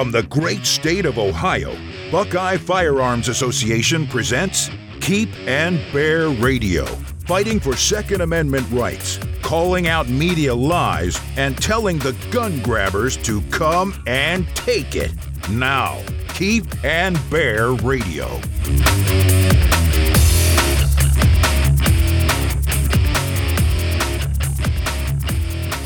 From the great state of Ohio, Buckeye Firearms Association presents Keep and Bear Radio, fighting for Second Amendment rights, calling out media lies, and telling the gun grabbers to come and take it. Now, Keep and Bear Radio.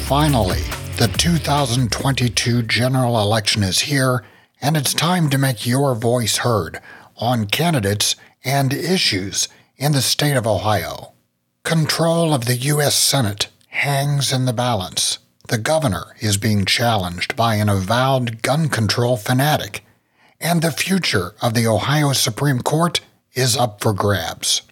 Finally, the 2022 general election is here, and it's time to make your voice heard on candidates and issues in the state of Ohio. Control of the U.S. Senate hangs in the balance. The governor is being challenged by an avowed gun control fanatic, and the future of the Ohio Supreme Court is up for grabs.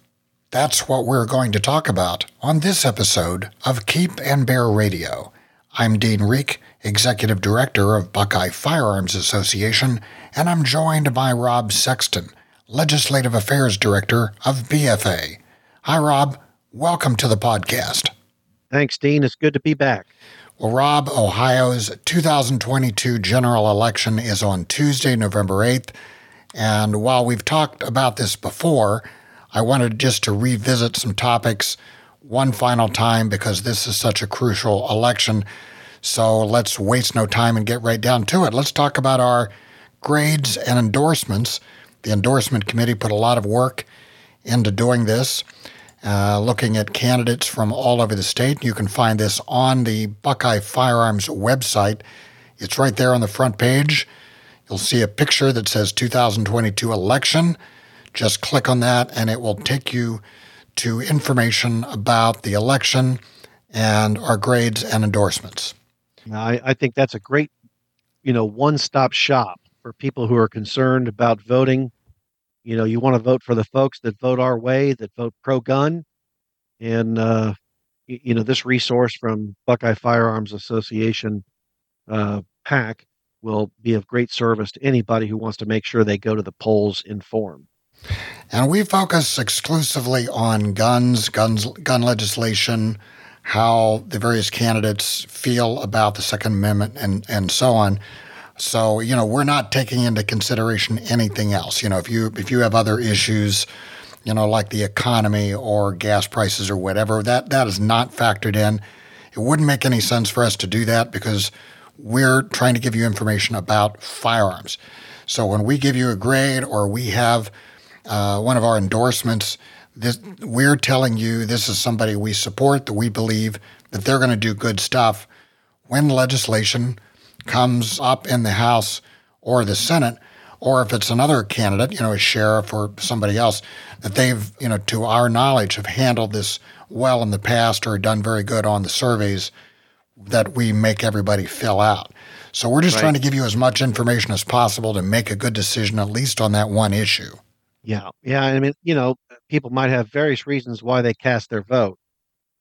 That's what we're going to talk about on this episode of Keep and Bear Radio. I'm Dean Rieck, Executive Director of Buckeye Firearms Association, and I'm joined by Rob Sexton, Legislative Affairs Director of BFA. Hi, Rob. Welcome to the podcast. Thanks, Dean. It's good to be back. Well, Rob, Ohio's 2022 general election is on Tuesday, November 8th. And while we've talked about this before, I wanted just to revisit some topics one final time because this is such a crucial election. So let's waste no time and get right down to it. Let's talk about our grades and endorsements. The endorsement committee put a lot of work into doing this, uh, looking at candidates from all over the state. You can find this on the Buckeye Firearms website. It's right there on the front page. You'll see a picture that says 2022 election. Just click on that and it will take you to information about the election and our grades and endorsements. I, I think that's a great, you know, one-stop shop for people who are concerned about voting. You know, you want to vote for the folks that vote our way, that vote pro-gun, and uh, you, you know, this resource from Buckeye Firearms Association uh, PAC will be of great service to anybody who wants to make sure they go to the polls informed. And we focus exclusively on guns, guns, gun legislation, how the various candidates feel about the Second Amendment, and and so on. So you know, we're not taking into consideration anything else. You know, if you if you have other issues, you know, like the economy or gas prices or whatever, that that is not factored in. It wouldn't make any sense for us to do that because we're trying to give you information about firearms. So when we give you a grade or we have uh, one of our endorsements. This, we're telling you this is somebody we support, that we believe that they're going to do good stuff. When legislation comes up in the House or the Senate, or if it's another candidate, you know, a sheriff or somebody else, that they've, you know, to our knowledge, have handled this well in the past or done very good on the surveys that we make everybody fill out. So we're just right. trying to give you as much information as possible to make a good decision, at least on that one issue. Yeah. Yeah. I mean, you know, people might have various reasons why they cast their vote.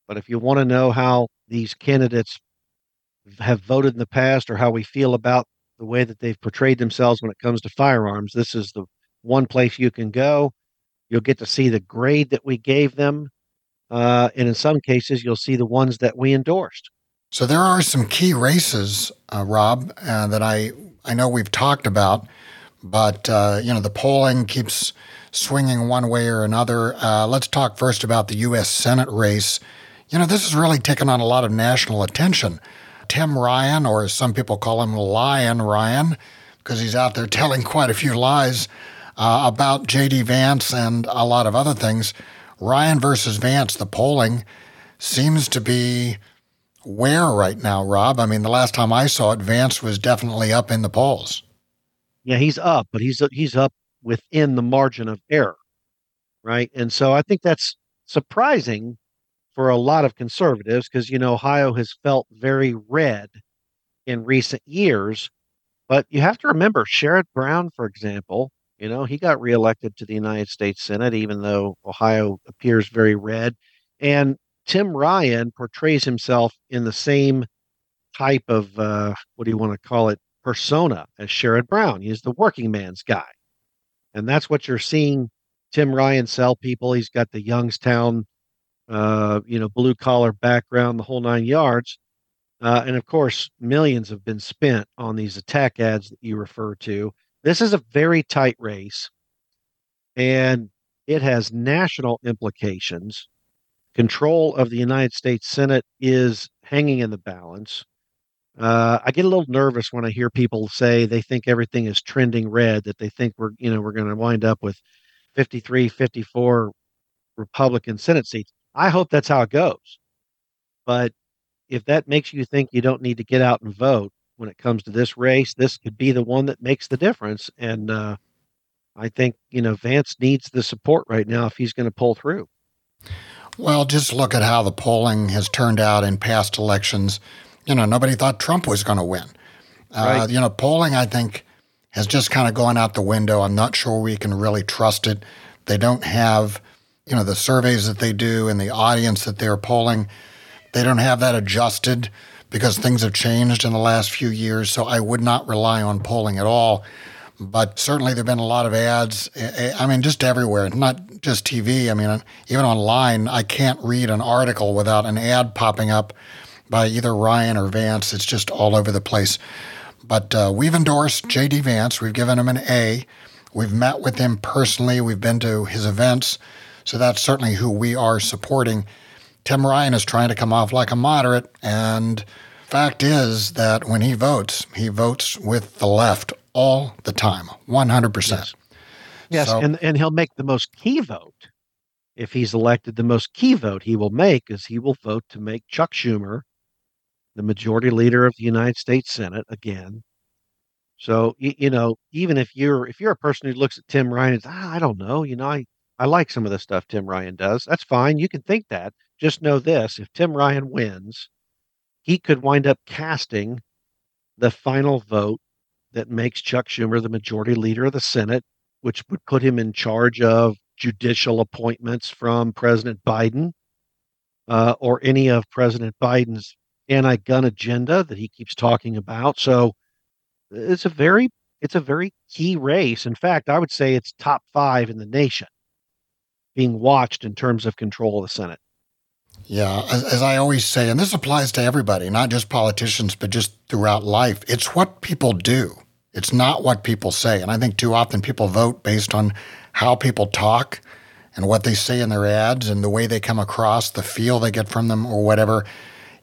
But if you want to know how these candidates have voted in the past or how we feel about the way that they've portrayed themselves when it comes to firearms, this is the one place you can go. You'll get to see the grade that we gave them. Uh, and in some cases, you'll see the ones that we endorsed. So there are some key races, uh, Rob, uh, that I, I know we've talked about. But, uh, you know, the polling keeps swinging one way or another. Uh, let's talk first about the U.S. Senate race. You know, this has really taken on a lot of national attention. Tim Ryan, or as some people call him, Lion Ryan, because he's out there telling quite a few lies uh, about J.D. Vance and a lot of other things. Ryan versus Vance, the polling seems to be where right now, Rob? I mean, the last time I saw it, Vance was definitely up in the polls. Yeah, he's up, but he's he's up within the margin of error, right? And so I think that's surprising for a lot of conservatives because you know Ohio has felt very red in recent years. But you have to remember Sherrod Brown, for example, you know, he got reelected to the United States Senate, even though Ohio appears very red. And Tim Ryan portrays himself in the same type of uh, what do you want to call it persona as Sherrod Brown. He's the working man's guy. And that's what you're seeing Tim Ryan sell people. He's got the Youngstown, uh, you know, blue collar background, the whole nine yards. Uh, and of course, millions have been spent on these attack ads that you refer to. This is a very tight race, and it has national implications. Control of the United States Senate is hanging in the balance. Uh, I get a little nervous when I hear people say they think everything is trending red, that they think we're, you know, we're going to wind up with 53, 54 Republican Senate seats. I hope that's how it goes. But if that makes you think you don't need to get out and vote when it comes to this race, this could be the one that makes the difference. And uh, I think, you know, Vance needs the support right now if he's going to pull through. Well, just look at how the polling has turned out in past elections. You know, nobody thought Trump was going to win. Uh. You know, polling, I think, has just kind of gone out the window. I'm not sure we can really trust it. They don't have, you know, the surveys that they do and the audience that they're polling, they don't have that adjusted because things have changed in the last few years. So I would not rely on polling at all. But certainly there have been a lot of ads. Eh, eh, I mean, just everywhere, not just TV. I mean, even online, I can't read an article without an ad popping up by either Ryan or Vance. It's just all over the place. But uh, we've endorsed J.D. Vance. We've given him an A. We've met with him personally. We've been to his events. So that's certainly who we are supporting. Tim Ryan is trying to come off like a moderate. And fact is that when he votes, he votes with the left all the time, 100%. Yes, yes so, and, and he'll make the most key vote. If he's elected, the most key vote he will make is he will vote to make Chuck Schumer the majority leader of the United States Senate again. So you, you, know, even if you're if you're a person who looks at Tim Ryan and says, ah, I don't know, you know, I I like some of the stuff Tim Ryan does. That's fine. You can think that. Just know this: if Tim Ryan wins, he could wind up casting the final vote that makes Chuck Schumer the majority leader of the Senate, which would put him in charge of judicial appointments from President Biden uh, or any of President Biden's anti-gun agenda that he keeps talking about. So it's a very it's a very key race. In fact, I would say it's top five in the nation being watched in terms of control of the Senate. Yeah, as, as, I always say, and this applies to everybody, not just politicians, but just throughout life, it's what people do. It's not what people say. And I think too often people vote based on how people talk and what they say in their ads and the way they come across, the feel they get from them, or whatever.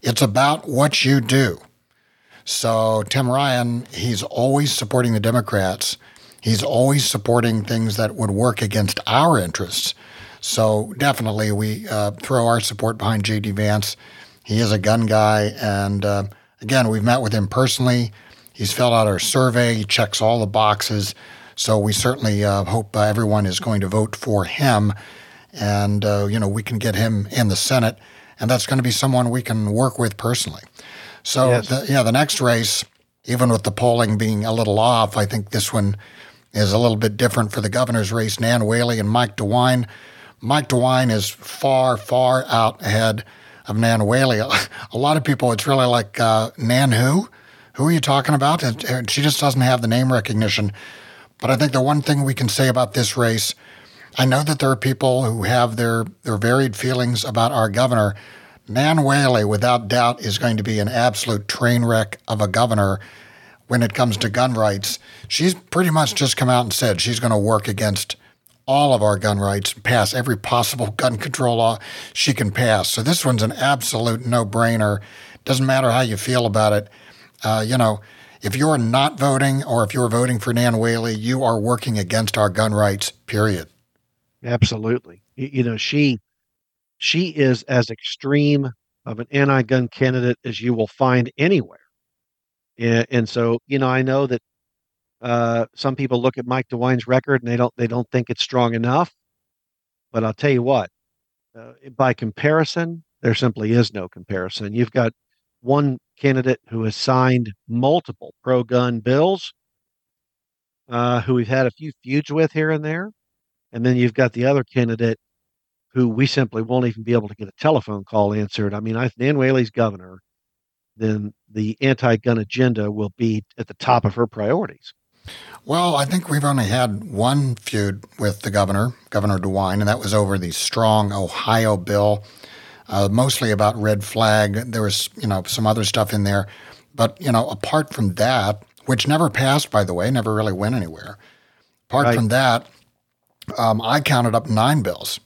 It's about what you do. So, Tim Ryan, he's always supporting the Democrats. He's always supporting things that would work against our interests. So, definitely, we uh, throw our support behind J.D. Vance. He is a gun guy. And uh, again, we've met with him personally. He's filled out our survey, he checks all the boxes. So, we certainly uh, hope uh, everyone is going to vote for him. And, uh, you know, we can get him in the Senate and that's going to be someone we can work with personally. So, yes. the, yeah, the next race, even with the polling being a little off, I think this one is a little bit different for the governor's race. Nan Whaley and Mike DeWine. Mike DeWine is far, far out ahead of Nan Whaley. A lot of people, it's really like uh, Nan who? Who are you talking about? And she just doesn't have the name recognition. But I think the one thing we can say about this race I know that there are people who have their, their varied feelings about our governor. Nan Whaley, without doubt, is going to be an absolute train wreck of a governor when it comes to gun rights. She's pretty much just come out and said she's going to work against all of our gun rights, pass every possible gun control law she can pass. So this one's an absolute no brainer. Doesn't matter how you feel about it. Uh, you know, if you're not voting or if you're voting for Nan Whaley, you are working against our gun rights, period. Absolutely. You know, she she is as extreme of an anti-gun candidate as you will find anywhere. And, and so, you know, I know that uh, some people look at Mike DeWine's record and they don't they don't think it's strong enough. But I'll tell you what, uh, by comparison, there simply is no comparison. You've got one candidate who has signed multiple pro-gun bills, uh, who we've had a few feuds with here and there. And then you've got the other candidate who we simply won't even be able to get a telephone call answered. I mean, if Nan Whaley's governor, then the anti gun agenda will be at the top of her priorities. Well, I think we've only had one feud with the governor, Governor DeWine, and that was over the strong Ohio bill uh, mostly about red flag. There was, you know, some other stuff in there. But, you know, apart from that, which never passed, by the way, never really went anywhere. Apart right. from that, um, I counted up nine bills.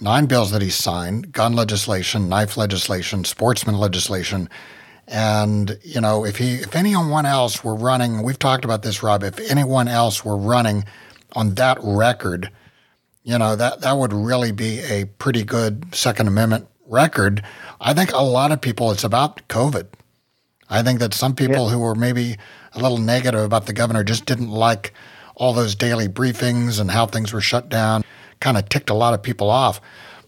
Nine bills that he signed gun legislation, knife legislation, sportsman legislation. And, you know, if he, if anyone else were running, we've talked about this, Rob, if anyone else were running on that record, you know, that, that would really be a pretty good Second Amendment record. I think a lot of people, it's about COVID. I think that some people yeah. who were maybe a little negative about the governor just didn't like all those daily briefings and how things were shut down, kind of ticked a lot of people off.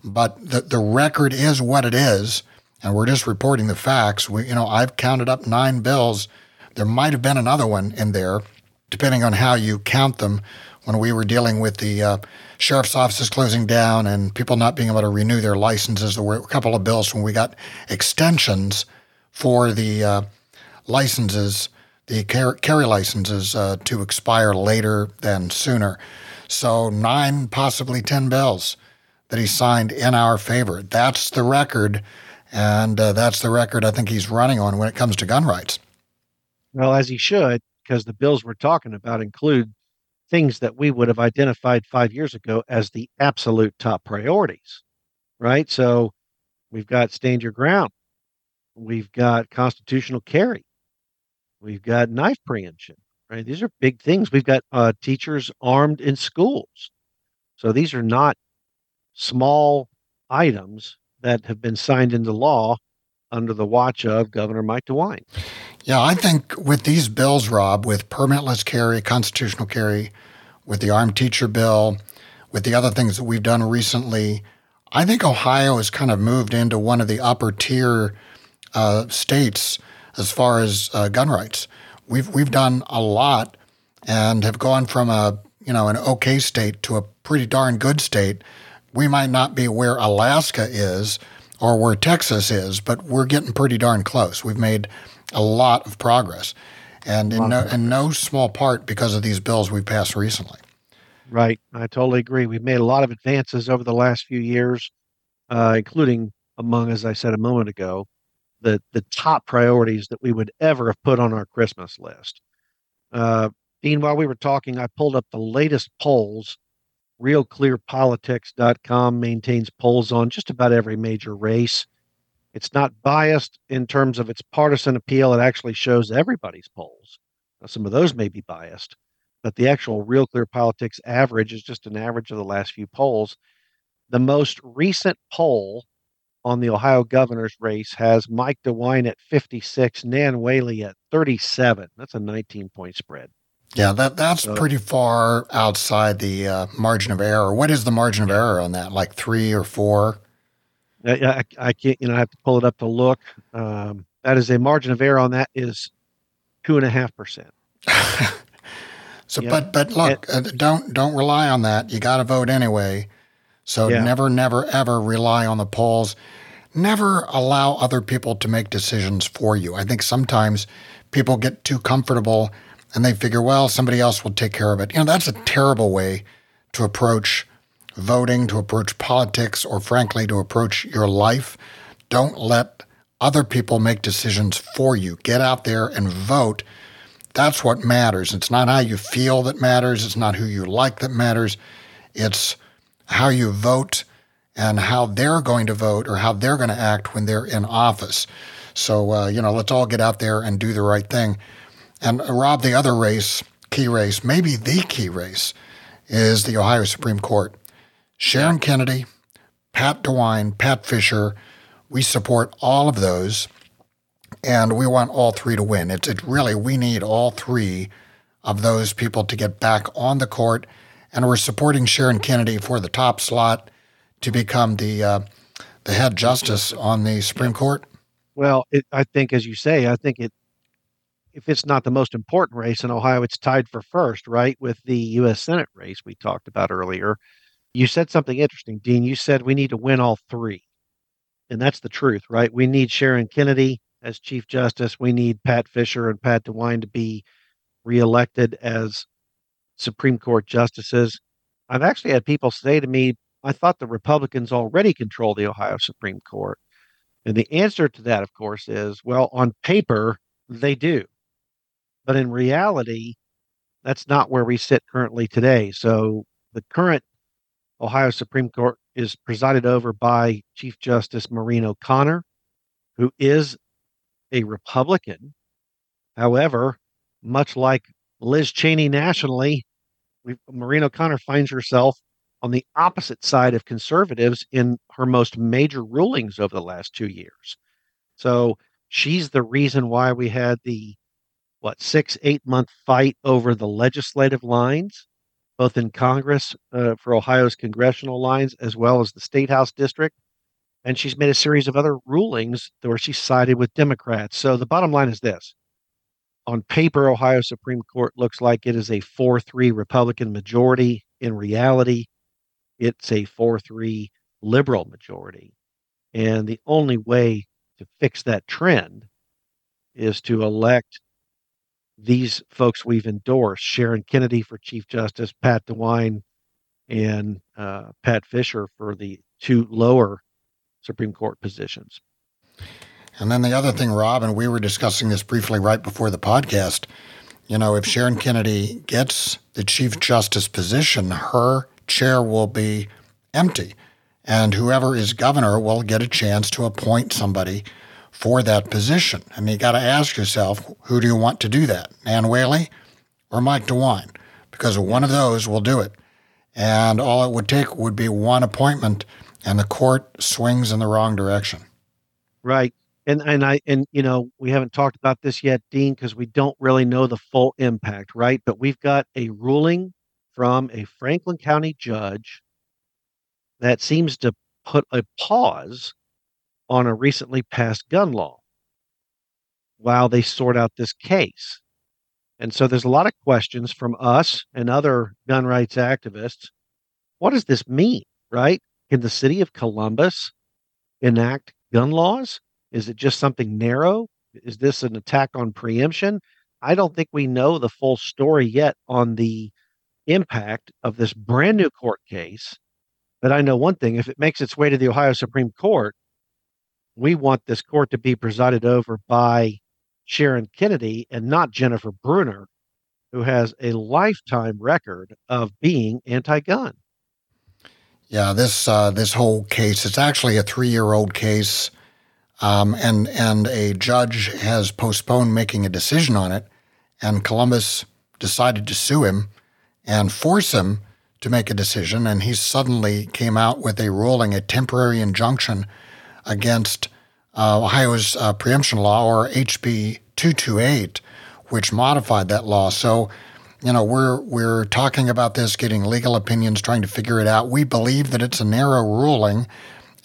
But the, the record is what it is, and we're just reporting the facts. We, you know, I've counted up nine bills. There might have been another one in there, depending on how you count them. When we were dealing with the uh, sheriff's offices closing down and people not being able to renew their licenses, there were a couple of bills when we got extensions for the uh, licenses, the carry licenses, uh, to expire later than sooner. So, nine, possibly 10 bills that he signed in our favor. That's the record. And uh, that's the record I think he's running on when it comes to gun rights. Well, as he should, because the bills we're talking about include things that we would have identified five years ago as the absolute top priorities, right? So we've got stand your ground, We've got constitutional carry. We've got knife preemption, right? These are big things. We've got uh, teachers armed in schools. So these are not small items that have been signed into law under the watch of Governor Mike DeWine. Yeah, I think with these bills, Rob, with permitless carry, constitutional carry, with the armed teacher bill, with the other things that we've done recently, I think Ohio has kind of moved into one of the upper tier uh, states as far as uh, gun rights. We've we've done a lot and have gone from a you know an okay state to a pretty darn good state. We might not be where Alaska is or where Texas is, but we're getting pretty darn close. We've made a lot of progress, and in no, in no small part because of these bills we passed recently. Right, I totally agree. We've made a lot of advances over the last few years, uh, including among, as I said a moment ago, the the top priorities that we would ever have put on our Christmas list. Uh, Dean, while we were talking, I pulled up the latest polls. RealClearPolitics.com maintains polls on just about every major race. It's not biased in terms of its partisan appeal. It actually shows everybody's polls. Now, some of those may be biased, but the actual Real Clear Politics average is just an average of the last few polls. The most recent poll on the Ohio governor's race has Mike DeWine at 56, Nan Whaley at 37. That's a 19 point spread. Yeah, that that's so, pretty far outside the uh, margin of error. What is the margin of error on that? Like three or four? I, I, I can't, you know, I have to pull it up to look. Um, that is a margin of error on that is two and a half percent. So, yeah. but but look, uh, don't don't rely on that. You got to vote anyway. So yeah. never, never, ever rely on the polls. Never allow other people to make decisions for you. I think sometimes people get too comfortable and they figure, well, somebody else will take care of it. You know, that's a terrible way to approach voting, to approach politics, or frankly, to approach your life. Don't let other people make decisions for you. Get out there and vote. That's what matters. It's not how you feel that matters. It's not who you like that matters. It's how you vote and how they're going to vote or how they're going to act when they're in office. So, uh, you know, let's all get out there and do the right thing. And uh, Rob, the other race, key race, maybe the key race, is the Ohio Supreme Court. Sharon Kennedy, Pat DeWine, Pat Fisher, we support all of those, and we want all three to win. It's it really we need all three of those people to get back on the court and we're supporting Sharon Kennedy for the top slot to become the uh, the head justice on the Supreme Court? Well, it, I think, as you say, I think it. If it's not the most important race in Ohio, it's tied for first, right, with the U.S. Senate race we talked about earlier. You said something interesting, Dean. You said we need to win all three, and that's the truth, right? We need Sharon Kennedy as Chief Justice. We need Pat Fisher and Pat DeWine to be reelected as Supreme Court justices. I've actually had people say to me, I thought the Republicans already control the Ohio Supreme Court. And the answer to that, of course, is well, on paper, they do. But in reality, that's not where we sit currently today. So the current Ohio Supreme Court is presided over by Chief Justice Maureen O'Connor, who is a Republican. However, much like Liz Cheney nationally, Maureen O'Connor finds herself on the opposite side of conservatives in her most major rulings over the last two years. So she's the reason why we had the what six eight month fight over the legislative lines both in congress uh, for ohio's congressional lines as well as the state house district. And she's made a series of other rulings where she sided with democrats. So the bottom line is this on paper ohio supreme court looks like it is a 4-3 republican majority in reality it's a 4-3 liberal majority and the only way to fix that trend is to elect these folks we've endorsed Sharon Kennedy for Chief Justice, Pat DeWine, and uh, Pat Fisher for the two lower Supreme Court positions. And then the other thing, Rob, and we were discussing this briefly right before the podcast. You know, if Sharon Kennedy gets the Chief Justice position, her chair will be empty. And whoever is governor will get a chance to appoint somebody for that position. And you got to ask yourself, who do you want to do that? Nan Whaley or Mike DeWine? Because one of those will do it. And all it would take would be one appointment, and the court swings in the wrong direction. Right. And and I and you know we haven't talked about this yet, Dean, because we don't really know the full impact, right? But we've got a ruling from a Franklin County judge that seems to put a pause on a recently passed gun law while they sort out this case. And so there's a lot of questions from us and other gun rights activists. What does this mean, right? Can the city of Columbus enact gun laws? Is it just something narrow? Is this an attack on preemption? I don't think we know the full story yet on the impact of this brand new court case. But I know one thing if it makes its way to the Ohio Supreme Court, we want this court to be presided over by Sharon Kennedy and not Jennifer Brunner, who has a lifetime record of being anti-gun. Yeah, this uh, this whole case it's actually a three year old case, um, and and a judge has postponed making a decision on it, and Columbus decided to sue him and force him to make a decision, and he suddenly came out with a ruling, a temporary injunction against uh, Ohio's uh, preemption law, or HB 228, which modified that law. So, you know, we're we're talking about this, getting legal opinions, trying to figure it out. We believe that it's a narrow ruling,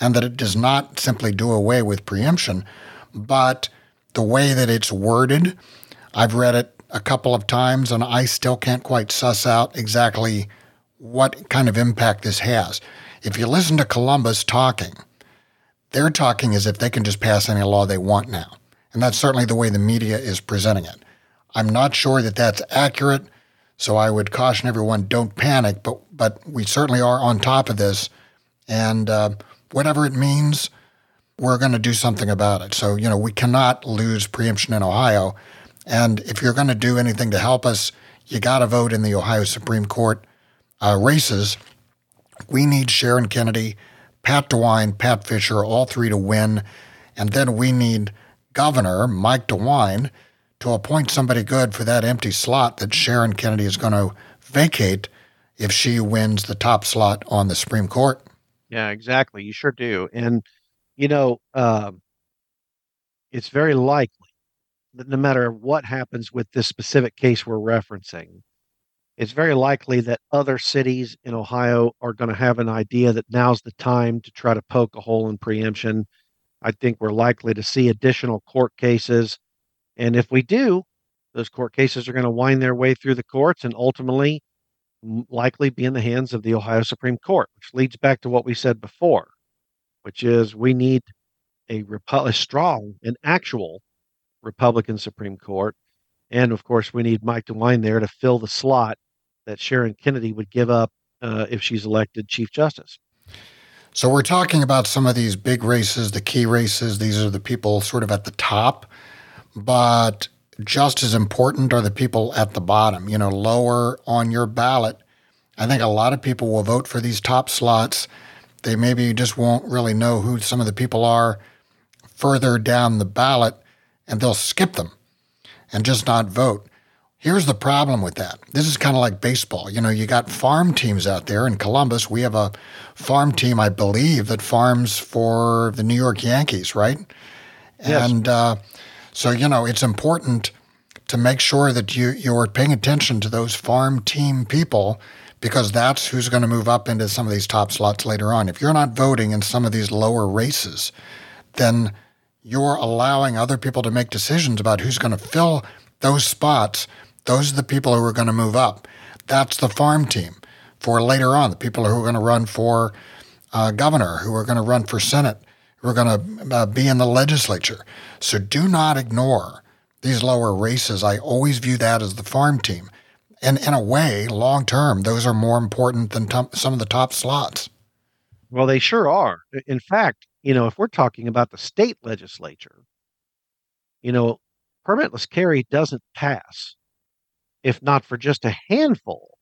and that it does not simply do away with preemption, but the way that it's worded, I've read it a couple of times, and I still can't quite suss out exactly what kind of impact this has. If you listen to Columbus talking, they're talking as if they can just pass any law they want now. And that's certainly the way the media is presenting it. I'm not sure that that's accurate, so I would caution everyone don't panic, but, but we certainly are on top of this. And uh, whatever it means, we're going to do something about it. So, you know, we cannot lose preemption in Ohio. And if you're going to do anything to help us, you got to vote in the Ohio Supreme Court uh, races. We need Sharon Kennedy, Pat DeWine, Pat Fisher, all three to win. And then we need Governor Mike DeWine to appoint somebody good for that empty slot that Sharon Kennedy is going to vacate if she wins the top slot on the Supreme Court. Yeah, exactly. You sure do. And, you know, um, it's very likely that no matter what happens with this specific case we're referencing, it's very likely that other cities in Ohio are going to have an idea that now's the time to try to poke a hole in preemption. I think we're likely to see additional court cases. And if we do, those court cases are going to wind their way through the courts and ultimately likely be in the hands of the Ohio Supreme Court, which leads back to what we said before, which is we need a, Repu- a strong and actual Republican Supreme Court. And of course, we need Mike DeWine there to fill the slot that Sharon Kennedy would give up uh, if she's elected Chief Justice. So we're talking about some of these big races, the key races. These are the people sort of at the top, but just as important are the people at the bottom, you know, lower on your ballot. I think a lot of people will vote for these top slots. They maybe just won't really know who some of the people are further down the ballot and they'll skip them and just not vote. Here's the problem with that. This is kind of like baseball. You know, you got farm teams out there in Columbus. We have a farm team, I believe, that farms for the New York Yankees, right? Yes. And uh, so, you know, it's important to make sure that you, you're paying attention to those farm team people because that's who's going to move up into some of these top slots later on. If you're not voting in some of these lower races, then you're allowing other people to make decisions about who's going to fill those spots those are the people who are going to move up. That's the farm team for later on, the people who are going to run for uh, governor, who are going to run for Senate, who are going to uh, be in the legislature. So do not ignore these lower races. I always view that as the farm team. And in a way, long term, those are more important than t- some of the top slots. Well, they sure are. In fact, you know, if we're talking about the state legislature, you know, permitless carry doesn't pass if not for just a handful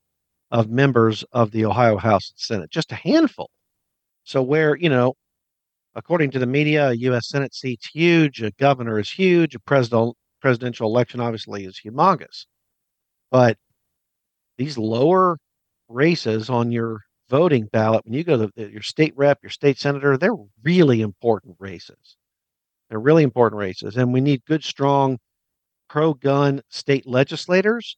of members of the Ohio House and Senate, just a handful. So, where, you know, according to the media, a U.S. Senate seat's huge, a governor is huge, a president, presidential election obviously is humongous. But these lower races on your voting ballot, when you go to your state rep, your state senator, they're really important races. They're really important races. And we need good, strong pro gun state legislators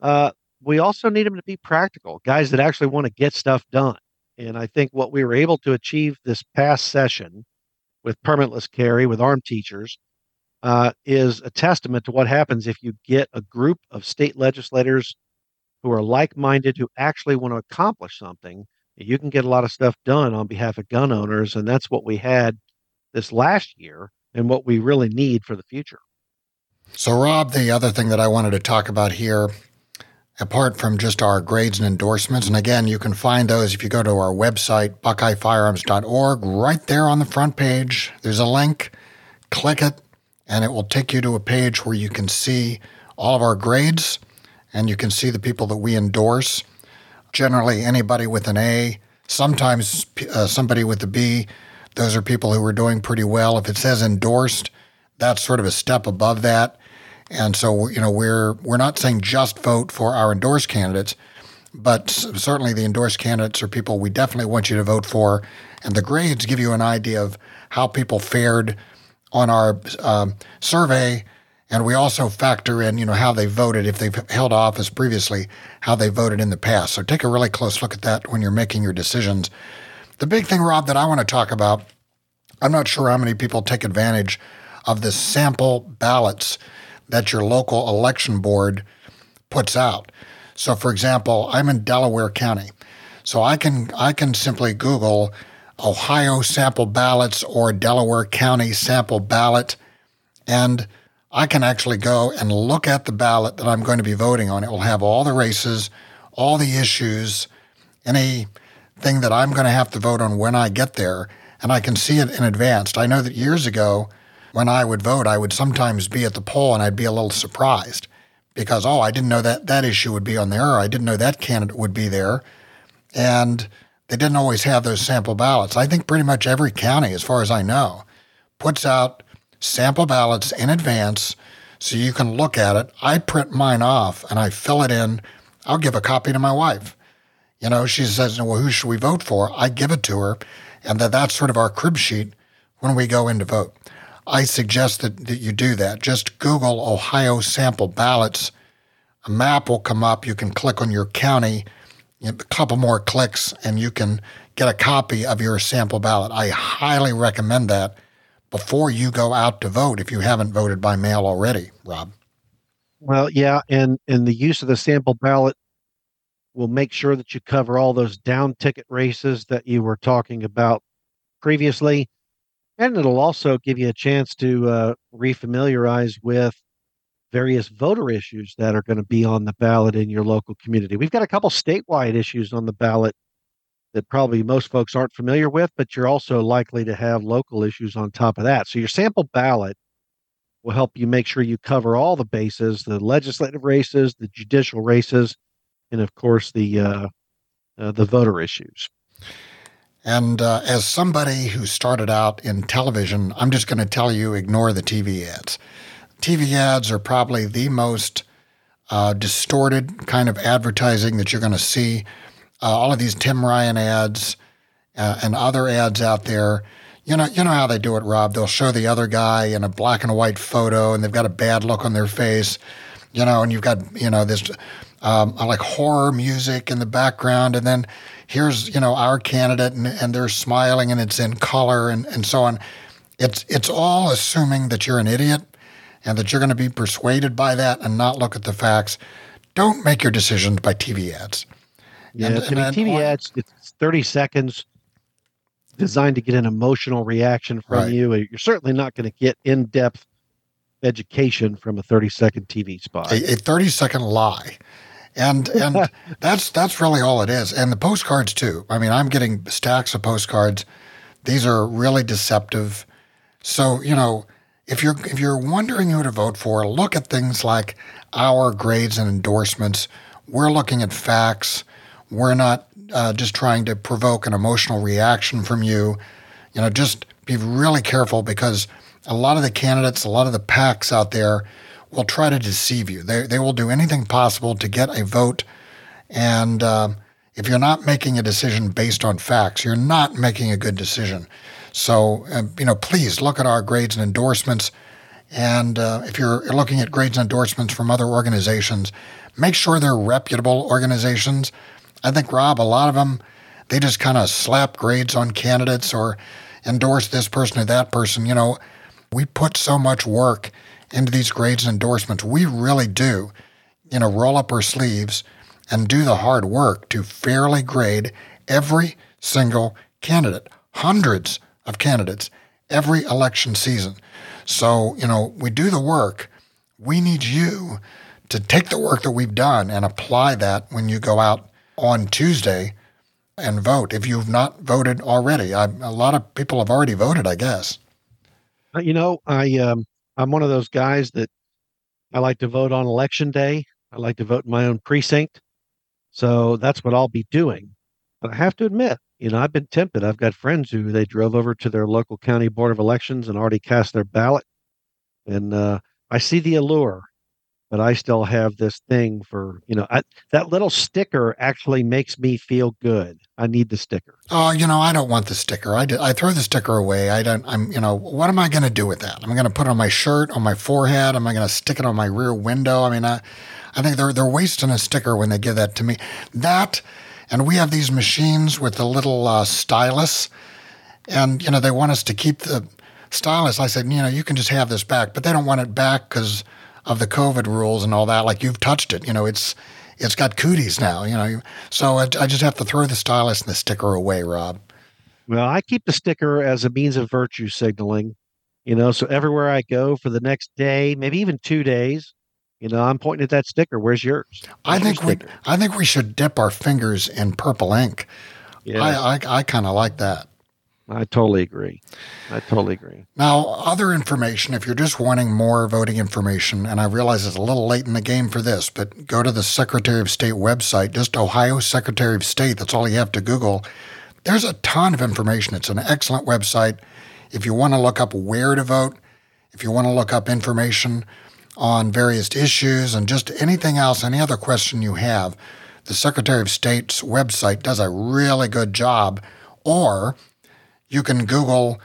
uh, we also need them to be practical, guys that actually want to get stuff done. And I think what we were able to achieve this past session with permitless carry, with armed teachers, uh, is a testament to what happens if you get a group of state legislators who are like minded, who actually want to accomplish something. You can get a lot of stuff done on behalf of gun owners. And that's what we had this last year and what we really need for the future. So, Rob, the other thing that I wanted to talk about here apart from just our grades and endorsements. And again, you can find those if you go to our website, buckeyefirearms.org. Right there on the front page, there's a link. Click it, and it will take you to a page where you can see all of our grades and you can see the people that we endorse. Generally, anybody with an A, sometimes uh, somebody with a B. Those are people who are doing pretty well. If it says endorsed, that's sort of a step above that. And so, you know, we're we're not saying just vote for our endorsed candidates, but certainly the endorsed candidates are people we definitely want you to vote for. And the grades give you an idea of how people fared on our um, survey. And we also factor in, you know, how they voted if they've held office previously, how they voted in the past. So take a really close look at that when you're making your decisions. The big thing, Rob, that I want to talk about, I'm not sure how many people take advantage of the sample ballots that your local election board puts out. So, for example, I'm in Delaware County, so I can I can simply Google Ohio sample ballots or Delaware County sample ballot, and I can actually go and look at the ballot that I'm going to be voting on. It will have all the races, all the issues, anything that I'm going to have to vote on when I get there, and I can see it in advance. I know that years ago, when I would vote, I would sometimes be at the poll and I'd be a little surprised because, oh, I didn't know that that issue would be on there, or I didn't know that candidate would be there. And they didn't always have those sample ballots. I think pretty much every county, as far as I know, puts out sample ballots in advance so you can look at it. I print mine off and I fill it in. I'll give a copy to my wife. You know, she says, well, who should we vote for? I give it to her. And that that's sort of our crib sheet when we go in to vote. I suggest that, that you do that. Just Google Ohio sample ballots. A map will come up. You can click on your county, a couple more clicks, and you can get a copy of your sample ballot. I highly recommend that before you go out to vote if you haven't voted by mail already, Rob. Well, yeah, and and the use of the sample ballot will make sure that you cover all those down ticket races that you were talking about previously. And it'll also give you a chance to uh, refamiliarize with various voter issues that are going to be on the ballot in your local community. We've got a couple statewide issues on the ballot that probably most folks aren't familiar with, but you're also likely to have local issues on top of that. So your sample ballot will help you make sure you cover all the bases the legislative races, the judicial races, and of course the uh, uh, the voter issues. And uh, as somebody who started out in television, I'm just going to tell you ignore the TV ads. TV ads are probably the most uh, distorted kind of advertising that you're going to see. Uh, all of these Tim Ryan ads uh, and other ads out there. You know, you know how they do it, Rob. They'll show the other guy in a black and white photo, and they've got a bad look on their face. You know, and you've got you know this um, like horror music in the background, and then here's you know our candidate, and, and they're smiling, and it's in color, and, and so on. It's it's all assuming that you're an idiot and that you're going to be persuaded by that and not look at the facts. Don't make your decisions by TV ads. Yeah, and, and, TV ads, it's 30 seconds designed to get an emotional reaction from right. you. You're certainly not going to get in depth education from a 30 second TV spot. A, a 30 second lie. And and that's that's really all it is. And the postcards too. I mean, I'm getting stacks of postcards. These are really deceptive. So, you know, if you're if you're wondering who to vote for, look at things like our grades and endorsements. We're looking at facts. We're not uh, just trying to provoke an emotional reaction from you. You know, just be really careful because a lot of the candidates, a lot of the PACs out there will try to deceive you. They, they will do anything possible to get a vote. And uh, if you're not making a decision based on facts, you're not making a good decision. So, uh, you know, please look at our grades and endorsements. And uh, if you're looking at grades and endorsements from other organizations, make sure they're reputable organizations. I think, Rob, a lot of them, they just kind of slap grades on candidates or endorse this person or that person. You know, we put so much work into these grades and endorsements. We really do, you know, roll up our sleeves and do the hard work to fairly grade every single candidate, hundreds of candidates every election season. So, you know, we do the work. We need you to take the work that we've done and apply that when you go out on Tuesday and vote. If you've not voted already, I, a lot of people have already voted, I guess. Uh, you know, I um, I'm one of those guys that I like to vote on election day. I like to vote in my own precinct. So that's what I'll be doing. But I have to admit, you know, I've been tempted. I've got friends who they drove over to their local county board of elections and already cast their ballot. And uh, I see the allure but I still have this thing for you know I, that little sticker actually makes me feel good. I need the sticker. Oh, you know I don't want the sticker. I, I throw the sticker away. I don't. I'm you know what am I going to do with that? I'm going to put it on my shirt, on my forehead. Am I going to stick it on my rear window? I mean, I, I think they're they're wasting a sticker when they give that to me. That, and we have these machines with the little uh, stylus, and you know they want us to keep the stylus. I said, you know, you can just have this back, but they don't want it back because of the COVID rules and all that. Like you've touched it, you know, it's it's got cooties now, you know. So I, I just have to throw the stylus and the sticker away, Rob. Well, I keep the sticker as a means of virtue signaling, you know. So everywhere I go for the next day, maybe even two days, you know, I'm pointing at that sticker. Where's yours? Where's I think we, I think we should dip our fingers in purple ink. Yeah, I, I, I kind of like that. I totally agree. I totally agree. Now, other information, if you're just wanting more voting information, and I realize it's a little late in the game for this, but go to the Secretary of State website, just Ohio Secretary of State. That's all you have to Google. There's a ton of information. It's an excellent website. If you want to look up where to vote, if you want to look up information on various issues and just anything else, any other question you have, the Secretary of State's website does a really good job. Or you can Google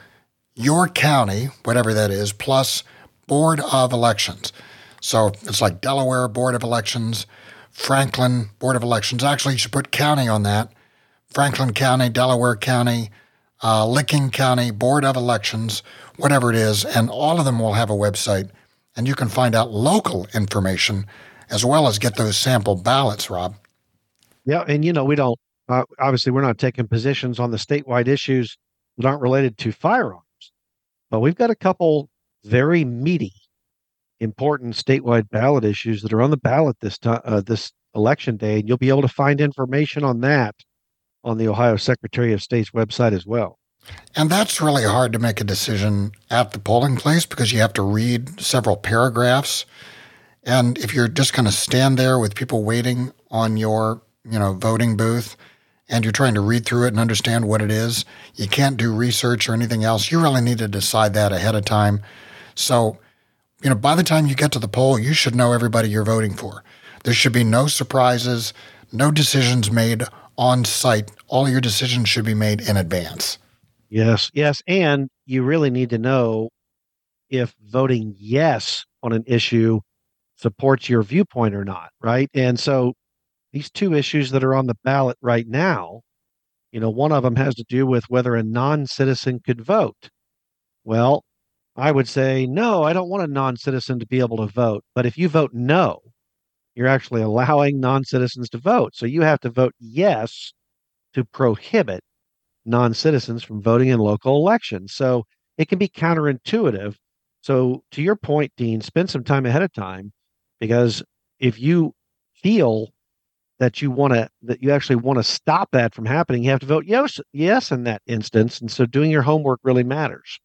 your county, whatever that is, plus Board of Elections. So it's like Delaware Board of Elections, Franklin Board of Elections. Actually, you should put county on that. Franklin County, Delaware County, uh, Licking County Board of Elections, whatever it is, and all of them will have a website, and you can find out local information as well as get those sample ballots, Rob. Yeah, and you know we don't. Uh, obviously, we're not taking positions on the statewide issues that aren't related to firearms. But we've got a couple very meaty, important statewide ballot issues that are on the ballot this time, uh, this election day, and you'll be able to find information on that on the Ohio Secretary of State's website as well. And that's really hard to make a decision at the polling place because you have to read several paragraphs. And if you're just going to stand there with people waiting on your, you know, voting booth and you're trying to read through it and understand what it is, you can't do research or anything else. You really need to decide that ahead of time. So, you know, by the time you get to the poll, you should know everybody you're voting for. There should be no surprises, no decisions made on site. All your decisions should be made in advance. Yes, yes. And you really need to know if voting yes on an issue supports your viewpoint or not, right? And so these two issues that are on the ballot right now, you know, one of them has to do with whether a non citizen could vote. Well, I would say, no, I don't want a non citizen to be able to vote. But if you vote no, you're actually allowing non citizens to vote. So you have to vote yes to prohibit non citizens from voting in local elections. So it can be counterintuitive. So, to your point, Dean, spend some time ahead of time because if you feel that you want to that you actually want to stop that from happening you have to vote yes yes in that instance and so doing your homework really matters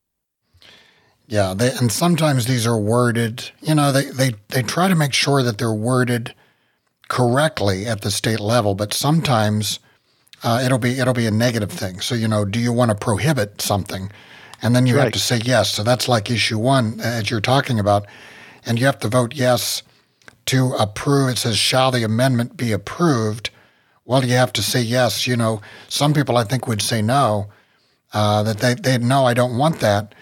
yeah they, and sometimes these are worded you know they, they they try to make sure that they're worded correctly at the state level but sometimes uh, it'll be it'll be a negative thing. So you know, do you want to prohibit something? And then you right. have to say yes. So that's like issue one, as you're talking about, and you have to vote yes to approve. It says, "Shall the amendment be approved?" Well, you have to say yes. You know, some people I think would say no, uh, that they they no, I don't want that,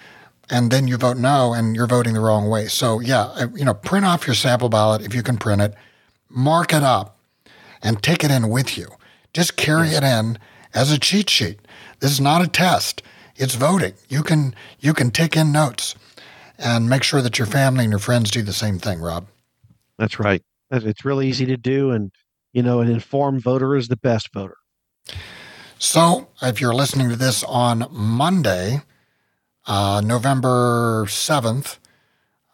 and then you vote no, and you're voting the wrong way. So yeah, you know, print off your sample ballot if you can print it, mark it up, and take it in with you. Just carry it in as a cheat sheet. This is not a test. It's voting. You can you can take in notes and make sure that your family and your friends do the same thing, Rob. That's right. It's really easy to do and you know, an informed voter is the best voter. So, if you're listening to this on Monday, uh, November 7th,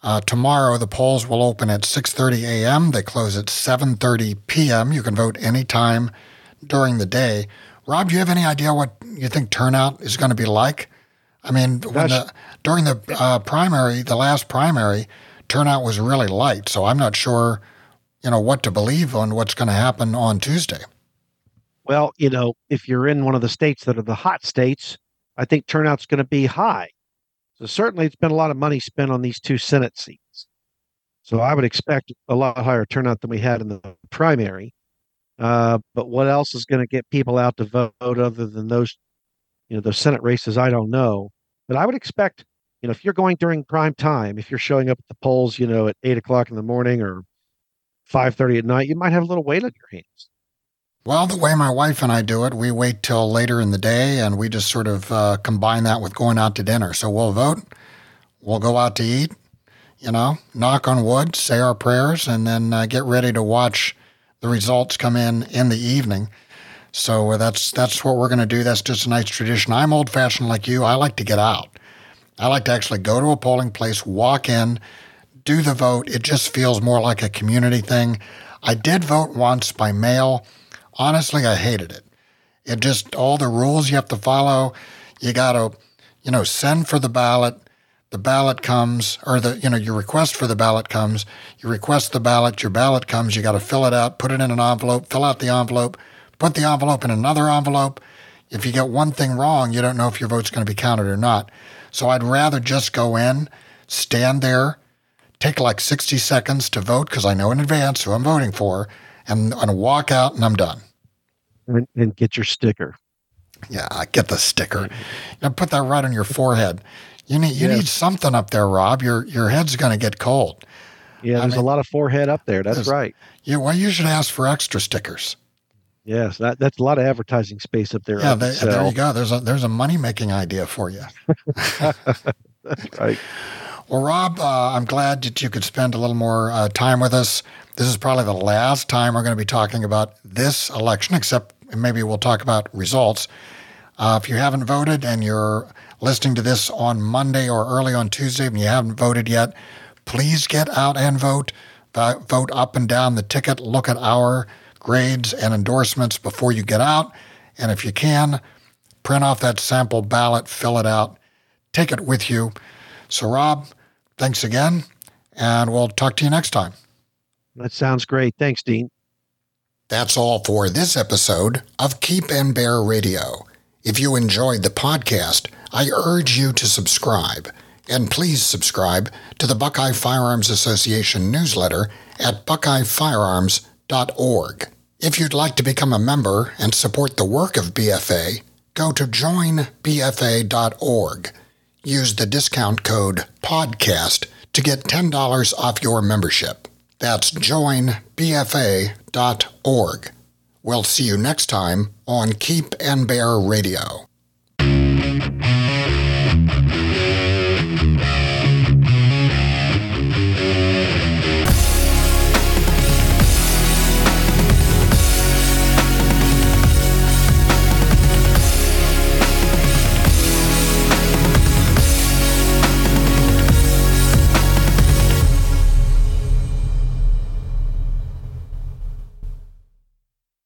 uh, tomorrow the polls will open at 6:30 a.m. They close at 7:30 p.m. You can vote anytime during the day. Rob, do you have any idea what you think turnout is going to be like? I mean, the, during the uh, primary, the last primary, turnout was really light. So I'm not sure, you know, what to believe on what's going to happen on Tuesday. Well, you know, if you're in one of the states that are the hot states, I think turnout's going to be high. So certainly, it's been a lot of money spent on these two Senate seats. So I would expect a lot higher turnout than we had in the primary. Uh, but what else is going to get people out to vote other than those, you know, those Senate races? I don't know. But I would expect, you know, if you're going during prime time, if you're showing up at the polls, you know, at eight o'clock in the morning or five thirty at night, you might have a little wait on your hands. Well, the way my wife and I do it, we wait till later in the day, and we just sort of uh, combine that with going out to dinner. So we'll vote, we'll go out to eat, you know, knock on wood, say our prayers, and then uh, get ready to watch the results come in in the evening. So that's that's what we're going to do. That's just a nice tradition. I'm old fashioned like you. I like to get out. I like to actually go to a polling place, walk in, do the vote. It just feels more like a community thing. I did vote once by mail. Honestly, I hated it. It just all the rules you have to follow. You got to, you know, send for the ballot the ballot comes, or the you know your request for the ballot comes. You request the ballot, your ballot comes. You got to fill it out, put it in an envelope, fill out the envelope, put the envelope in another envelope. If you get one thing wrong, you don't know if your vote's going to be counted or not. So I'd rather just go in, stand there, take like 60 seconds to vote because I know in advance who I'm voting for, and, and walk out and I'm done. And, and get your sticker. Yeah, get the sticker. Know, put that right on your forehead. You need you yes. need something up there, Rob. Your your head's going to get cold. Yeah, there's I mean, a lot of forehead up there. That's right. Yeah, well, you should ask for extra stickers. Yes, that, that's a lot of advertising space up there. Yeah, they, there you go. There's a there's a money making idea for you. that's right. Well, Rob, uh, I'm glad that you could spend a little more uh, time with us. This is probably the last time we're going to be talking about this election, except maybe we'll talk about results. Uh, if you haven't voted and you're listening to this on Monday or early on Tuesday and you haven't voted yet, please get out and vote. Vote up and down the ticket. Look at our grades and endorsements before you get out. And if you can, print off that sample ballot, fill it out, take it with you. So, Rob, thanks again, and we'll talk to you next time. That sounds great. Thanks, Dean. That's all for this episode of Keep and Bear Radio. If you enjoyed the podcast, I urge you to subscribe. And please subscribe to the Buckeye Firearms Association newsletter at If you'd like to become a member and support the work of BFA, go to joinbfa.org. Use the discount code PODCAST to get $10 off your membership. That's joinbfa.org. We'll see you next time on Keep and Bear Radio.